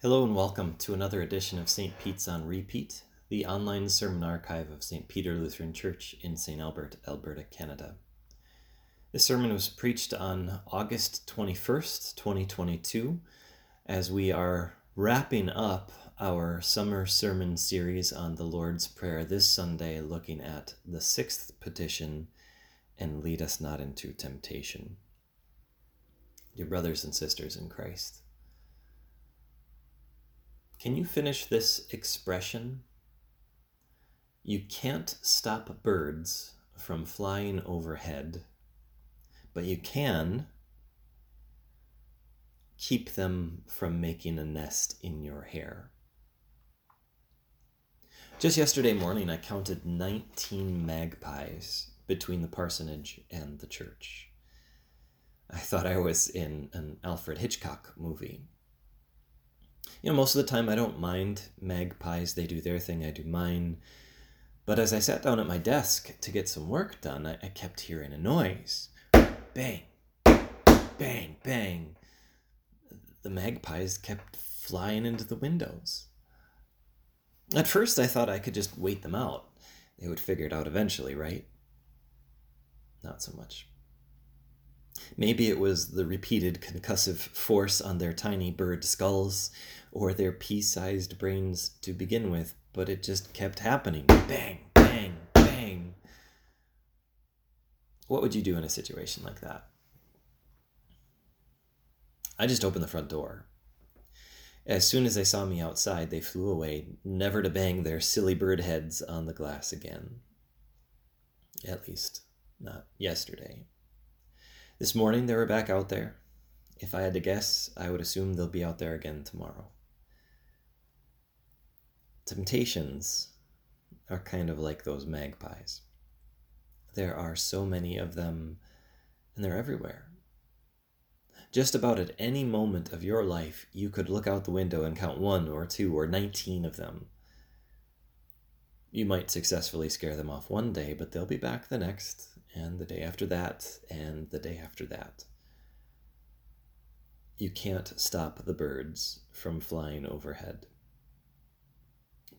Hello and welcome to another edition of St. Pete's on Repeat, the online sermon archive of St. Peter Lutheran Church in St. Albert, Alberta, Canada. This sermon was preached on August 21st, 2022, as we are wrapping up our summer sermon series on the Lord's Prayer this Sunday, looking at the sixth petition and lead us not into temptation. Dear brothers and sisters in Christ, can you finish this expression? You can't stop birds from flying overhead, but you can keep them from making a nest in your hair. Just yesterday morning, I counted 19 magpies between the parsonage and the church. I thought I was in an Alfred Hitchcock movie you know, most of the time I don't mind magpies. They do their thing, I do mine. But as I sat down at my desk to get some work done, I, I kept hearing a noise bang, bang, bang. The magpies kept flying into the windows. At first, I thought I could just wait them out. They would figure it out eventually, right? Not so much. Maybe it was the repeated concussive force on their tiny bird skulls or their pea sized brains to begin with, but it just kept happening. Bang, bang, bang. What would you do in a situation like that? I just opened the front door. As soon as they saw me outside, they flew away, never to bang their silly bird heads on the glass again. At least, not yesterday. This morning they were back out there. If I had to guess, I would assume they'll be out there again tomorrow. Temptations are kind of like those magpies. There are so many of them, and they're everywhere. Just about at any moment of your life, you could look out the window and count one or two or 19 of them. You might successfully scare them off one day, but they'll be back the next, and the day after that, and the day after that. You can't stop the birds from flying overhead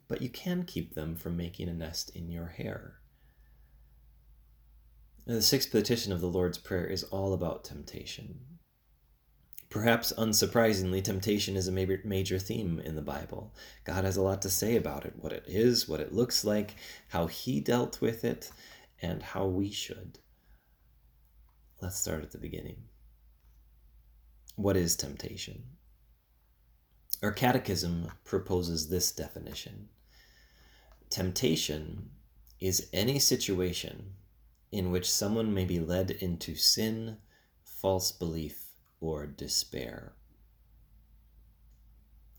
but you can keep them from making a nest in your hair. the sixth petition of the Lord's Prayer is all about temptation. Perhaps unsurprisingly, temptation is a major, major theme in the Bible. God has a lot to say about it what it is, what it looks like, how He dealt with it, and how we should. Let's start at the beginning. What is temptation? Our catechism proposes this definition Temptation is any situation in which someone may be led into sin, false belief, or despair.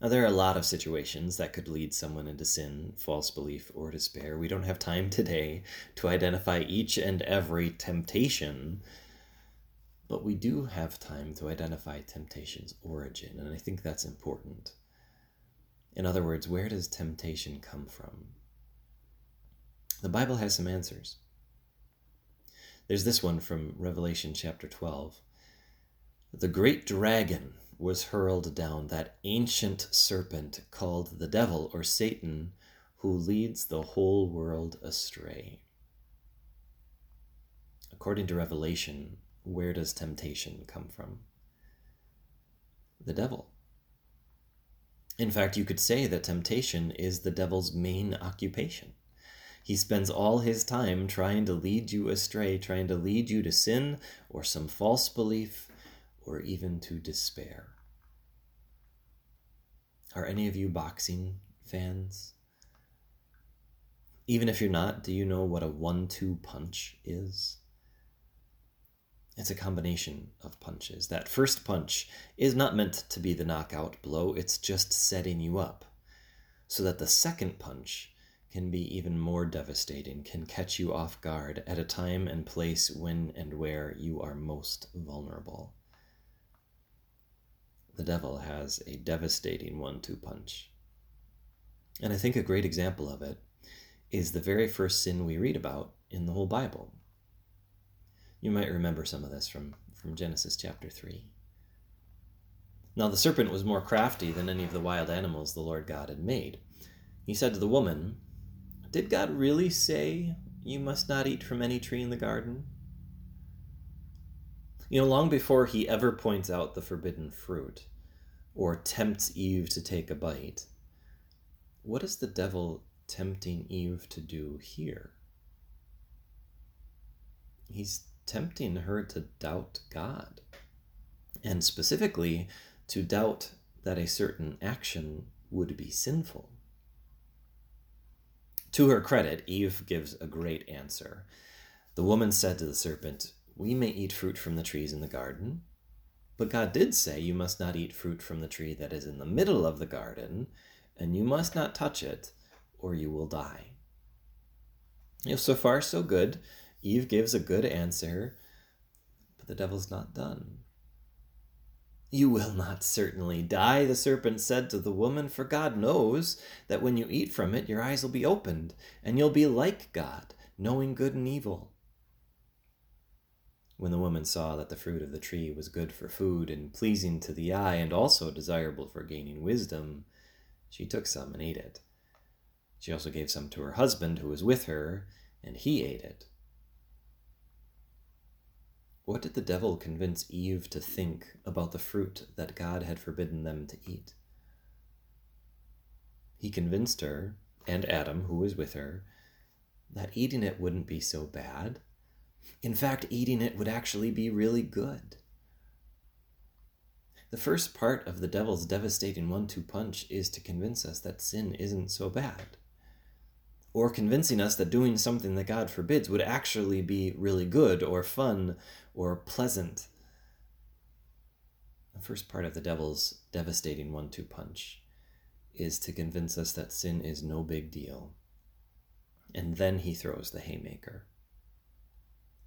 Now, there are a lot of situations that could lead someone into sin, false belief, or despair. We don't have time today to identify each and every temptation, but we do have time to identify temptation's origin, and I think that's important. In other words, where does temptation come from? The Bible has some answers. There's this one from Revelation chapter 12. The great dragon was hurled down, that ancient serpent called the devil or Satan, who leads the whole world astray. According to Revelation, where does temptation come from? The devil. In fact, you could say that temptation is the devil's main occupation. He spends all his time trying to lead you astray, trying to lead you to sin or some false belief or even to despair. Are any of you boxing fans? Even if you're not, do you know what a one two punch is? It's a combination of punches. That first punch is not meant to be the knockout blow, it's just setting you up. So that the second punch can be even more devastating, can catch you off guard at a time and place when and where you are most vulnerable. The devil has a devastating one two punch. And I think a great example of it is the very first sin we read about in the whole Bible. You might remember some of this from, from Genesis chapter 3. Now the serpent was more crafty than any of the wild animals the Lord God had made. He said to the woman, Did God really say you must not eat from any tree in the garden? You know, long before he ever points out the forbidden fruit or tempts Eve to take a bite, what is the devil tempting Eve to do here? He's tempting her to doubt God, and specifically to doubt that a certain action would be sinful. To her credit, Eve gives a great answer. The woman said to the serpent, We may eat fruit from the trees in the garden, but God did say, You must not eat fruit from the tree that is in the middle of the garden, and you must not touch it, or you will die. You know, so far, so good. Eve gives a good answer, but the devil's not done. You will not certainly die, the serpent said to the woman, for God knows that when you eat from it, your eyes will be opened, and you'll be like God, knowing good and evil. When the woman saw that the fruit of the tree was good for food and pleasing to the eye, and also desirable for gaining wisdom, she took some and ate it. She also gave some to her husband who was with her, and he ate it. What did the devil convince Eve to think about the fruit that God had forbidden them to eat? He convinced her, and Adam, who was with her, that eating it wouldn't be so bad. In fact, eating it would actually be really good. The first part of the devil's devastating one two punch is to convince us that sin isn't so bad or convincing us that doing something that God forbids would actually be really good or fun or pleasant. The first part of the devil's devastating one two punch is to convince us that sin is no big deal. And then he throws the haymaker.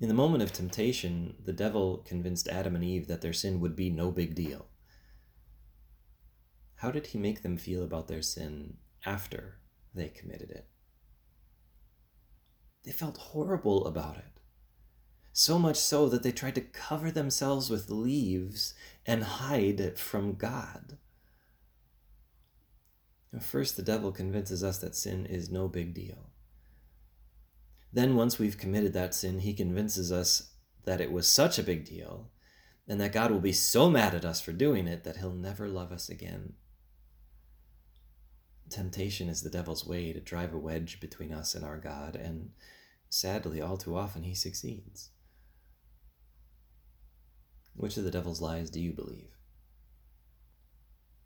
In the moment of temptation, the devil convinced Adam and Eve that their sin would be no big deal. How did he make them feel about their sin after they committed it. They felt horrible about it. So much so that they tried to cover themselves with leaves and hide it from God. First, the devil convinces us that sin is no big deal. Then, once we've committed that sin, he convinces us that it was such a big deal and that God will be so mad at us for doing it that he'll never love us again. Temptation is the devil's way to drive a wedge between us and our God, and sadly, all too often, he succeeds. Which of the devil's lies do you believe?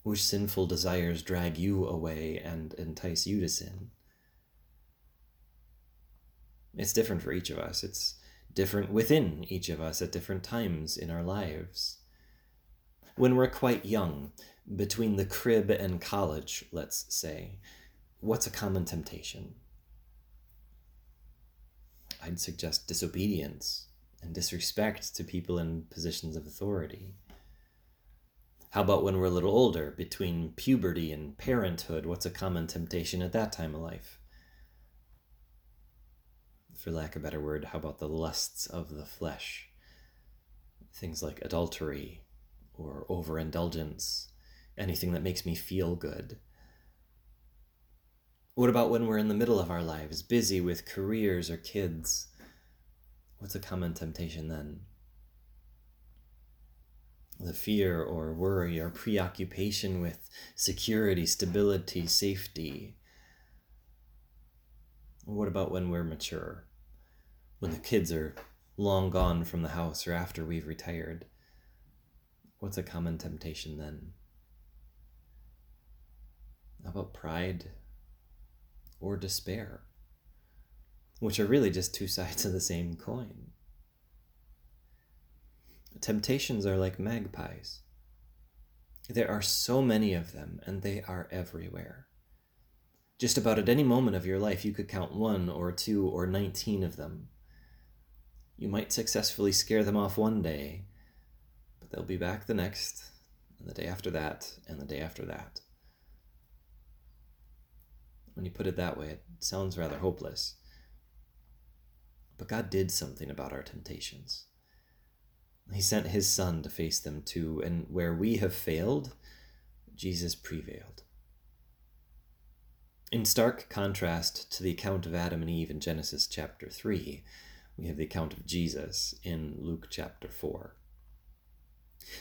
Which sinful desires drag you away and entice you to sin? It's different for each of us. It's different within each of us at different times in our lives. When we're quite young, between the crib and college, let's say, what's a common temptation? I'd suggest disobedience and disrespect to people in positions of authority. How about when we're a little older, between puberty and parenthood? What's a common temptation at that time of life? For lack of a better word, how about the lusts of the flesh? Things like adultery or overindulgence, anything that makes me feel good. What about when we're in the middle of our lives, busy with careers or kids? What's a common temptation then? The fear or worry or preoccupation with security, stability, safety. What about when we're mature? When the kids are long gone from the house or after we've retired? What's a common temptation then? How about pride or despair? Which are really just two sides of the same coin. Temptations are like magpies. There are so many of them, and they are everywhere. Just about at any moment of your life, you could count one or two or 19 of them. You might successfully scare them off one day, but they'll be back the next, and the day after that, and the day after that. When you put it that way, it sounds rather hopeless. But God did something about our temptations. He sent his Son to face them too, and where we have failed, Jesus prevailed. In stark contrast to the account of Adam and Eve in Genesis chapter 3, we have the account of Jesus in Luke chapter 4.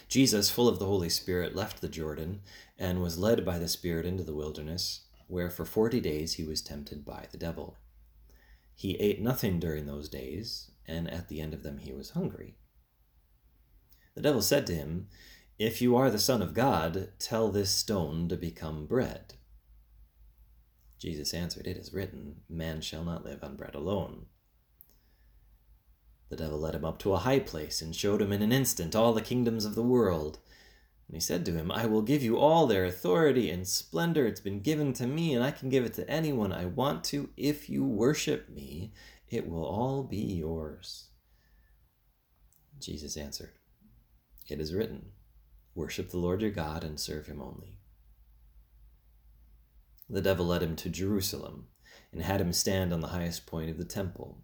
Jesus, full of the Holy Spirit, left the Jordan and was led by the Spirit into the wilderness, where for forty days he was tempted by the devil. He ate nothing during those days, and at the end of them he was hungry. The devil said to him, If you are the Son of God, tell this stone to become bread. Jesus answered, It is written, Man shall not live on bread alone. The devil led him up to a high place and showed him in an instant all the kingdoms of the world. And he said to him, I will give you all their authority and splendor. It's been given to me, and I can give it to anyone I want to. If you worship me, it will all be yours. Jesus answered, it is written, Worship the Lord your God and serve him only. The devil led him to Jerusalem and had him stand on the highest point of the temple.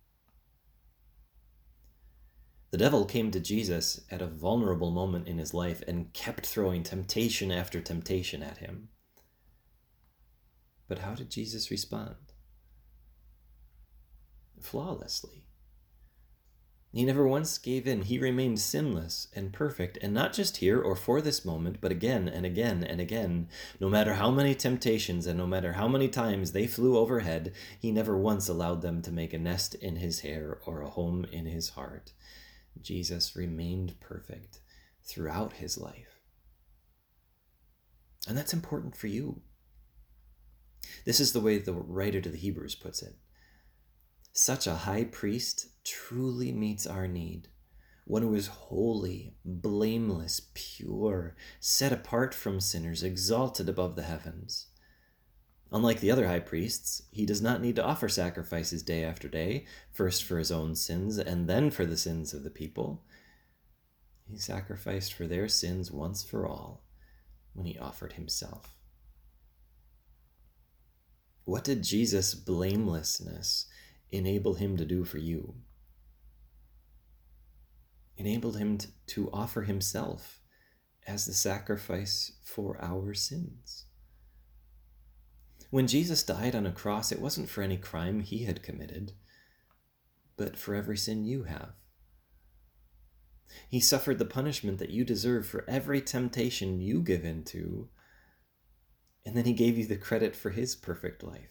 The devil came to Jesus at a vulnerable moment in his life and kept throwing temptation after temptation at him. But how did Jesus respond? Flawlessly. He never once gave in. He remained sinless and perfect, and not just here or for this moment, but again and again and again. No matter how many temptations and no matter how many times they flew overhead, he never once allowed them to make a nest in his hair or a home in his heart. Jesus remained perfect throughout his life. And that's important for you. This is the way the writer to the Hebrews puts it. Such a high priest truly meets our need. One who is holy, blameless, pure, set apart from sinners, exalted above the heavens. Unlike the other high priests, he does not need to offer sacrifices day after day, first for his own sins and then for the sins of the people. He sacrificed for their sins once for all when he offered himself. What did Jesus' blamelessness enable him to do for you? Enabled him to offer himself as the sacrifice for our sins. When Jesus died on a cross, it wasn't for any crime he had committed, but for every sin you have. He suffered the punishment that you deserve for every temptation you give in to, and then he gave you the credit for his perfect life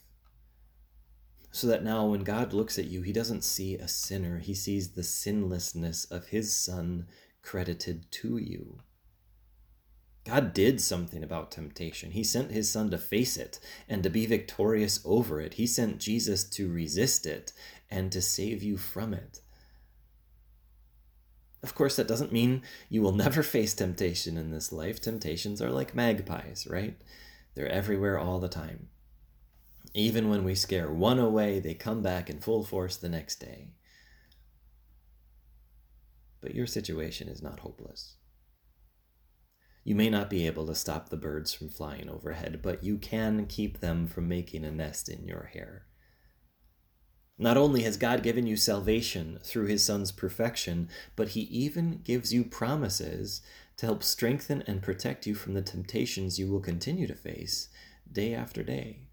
so that now when God looks at you, he doesn't see a sinner, he sees the sinlessness of his Son credited to you. God did something about temptation. He sent his son to face it and to be victorious over it. He sent Jesus to resist it and to save you from it. Of course, that doesn't mean you will never face temptation in this life. Temptations are like magpies, right? They're everywhere all the time. Even when we scare one away, they come back in full force the next day. But your situation is not hopeless. You may not be able to stop the birds from flying overhead, but you can keep them from making a nest in your hair. Not only has God given you salvation through his Son's perfection, but he even gives you promises to help strengthen and protect you from the temptations you will continue to face day after day.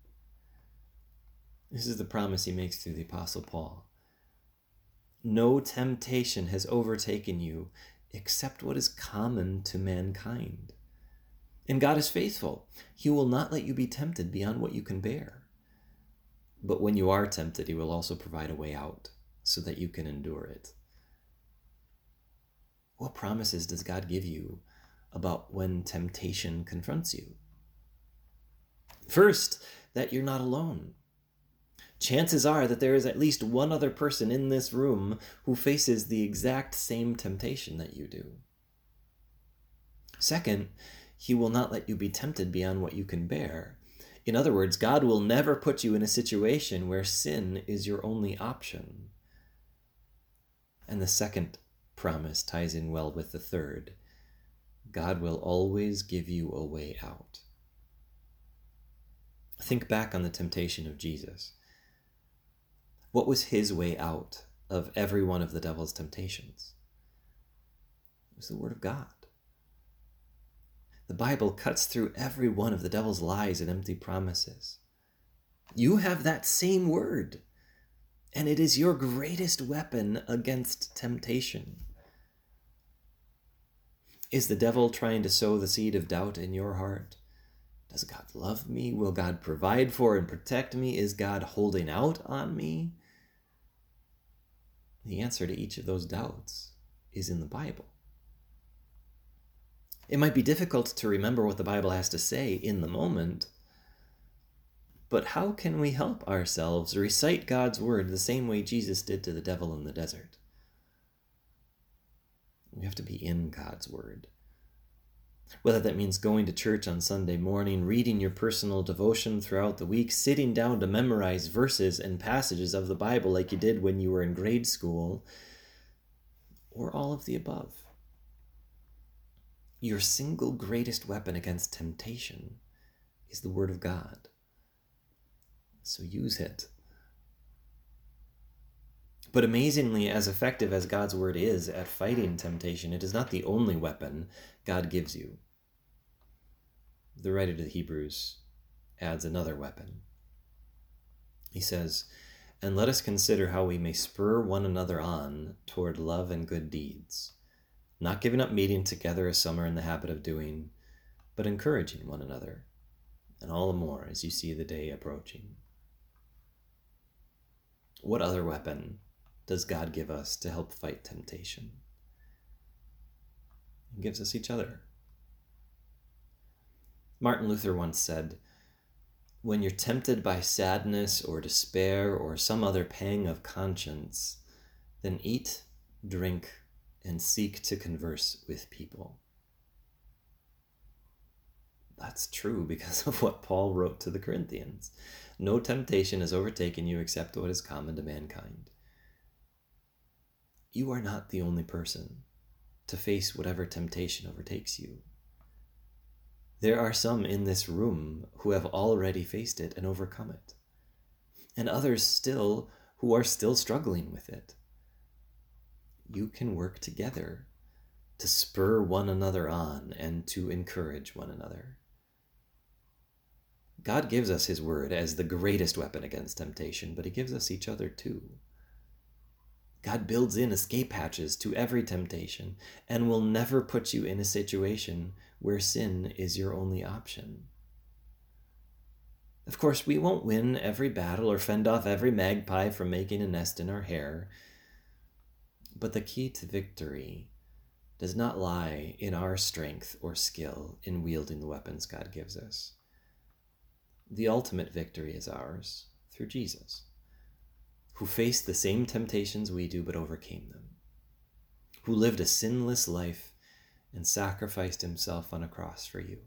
This is the promise he makes through the Apostle Paul. No temptation has overtaken you except what is common to mankind. And God is faithful. He will not let you be tempted beyond what you can bear. But when you are tempted, He will also provide a way out so that you can endure it. What promises does God give you about when temptation confronts you? First, that you're not alone. Chances are that there is at least one other person in this room who faces the exact same temptation that you do. Second, he will not let you be tempted beyond what you can bear. In other words, God will never put you in a situation where sin is your only option. And the second promise ties in well with the third God will always give you a way out. Think back on the temptation of Jesus. What was his way out of every one of the devil's temptations? It was the Word of God. The Bible cuts through every one of the devil's lies and empty promises. You have that same word, and it is your greatest weapon against temptation. Is the devil trying to sow the seed of doubt in your heart? Does God love me? Will God provide for and protect me? Is God holding out on me? The answer to each of those doubts is in the Bible. It might be difficult to remember what the Bible has to say in the moment, but how can we help ourselves recite God's word the same way Jesus did to the devil in the desert? We have to be in God's word. Whether that means going to church on Sunday morning, reading your personal devotion throughout the week, sitting down to memorize verses and passages of the Bible like you did when you were in grade school, or all of the above your single greatest weapon against temptation is the Word of God. So use it. But amazingly, as effective as God's Word is at fighting temptation, it is not the only weapon God gives you. The writer to the Hebrews adds another weapon. He says, And let us consider how we may spur one another on toward love and good deeds not giving up meeting together as some are in the habit of doing, but encouraging one another, and all the more as you see the day approaching. What other weapon does God give us to help fight temptation? He gives us each other. Martin Luther once said, When you're tempted by sadness or despair or some other pang of conscience, then eat, drink, and seek to converse with people. That's true because of what Paul wrote to the Corinthians. No temptation has overtaken you except what is common to mankind. You are not the only person to face whatever temptation overtakes you. There are some in this room who have already faced it and overcome it, and others still who are still struggling with it you can work together to spur one another on and to encourage one another. God gives us His Word as the greatest weapon against temptation, but He gives us each other too. God builds in escape hatches to every temptation and will never put you in a situation where sin is your only option. Of course, we won't win every battle or fend off every magpie from making a nest in our hair, but the key to victory does not lie in our strength or skill in wielding the weapons God gives us. The ultimate victory is ours through Jesus, who faced the same temptations we do but overcame them, who lived a sinless life and sacrificed himself on a cross for you,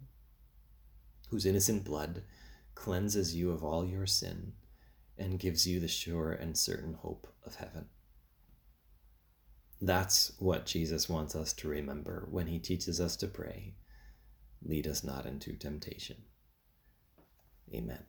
whose innocent blood cleanses you of all your sin and gives you the sure and certain hope of heaven. That's what Jesus wants us to remember when he teaches us to pray. Lead us not into temptation. Amen.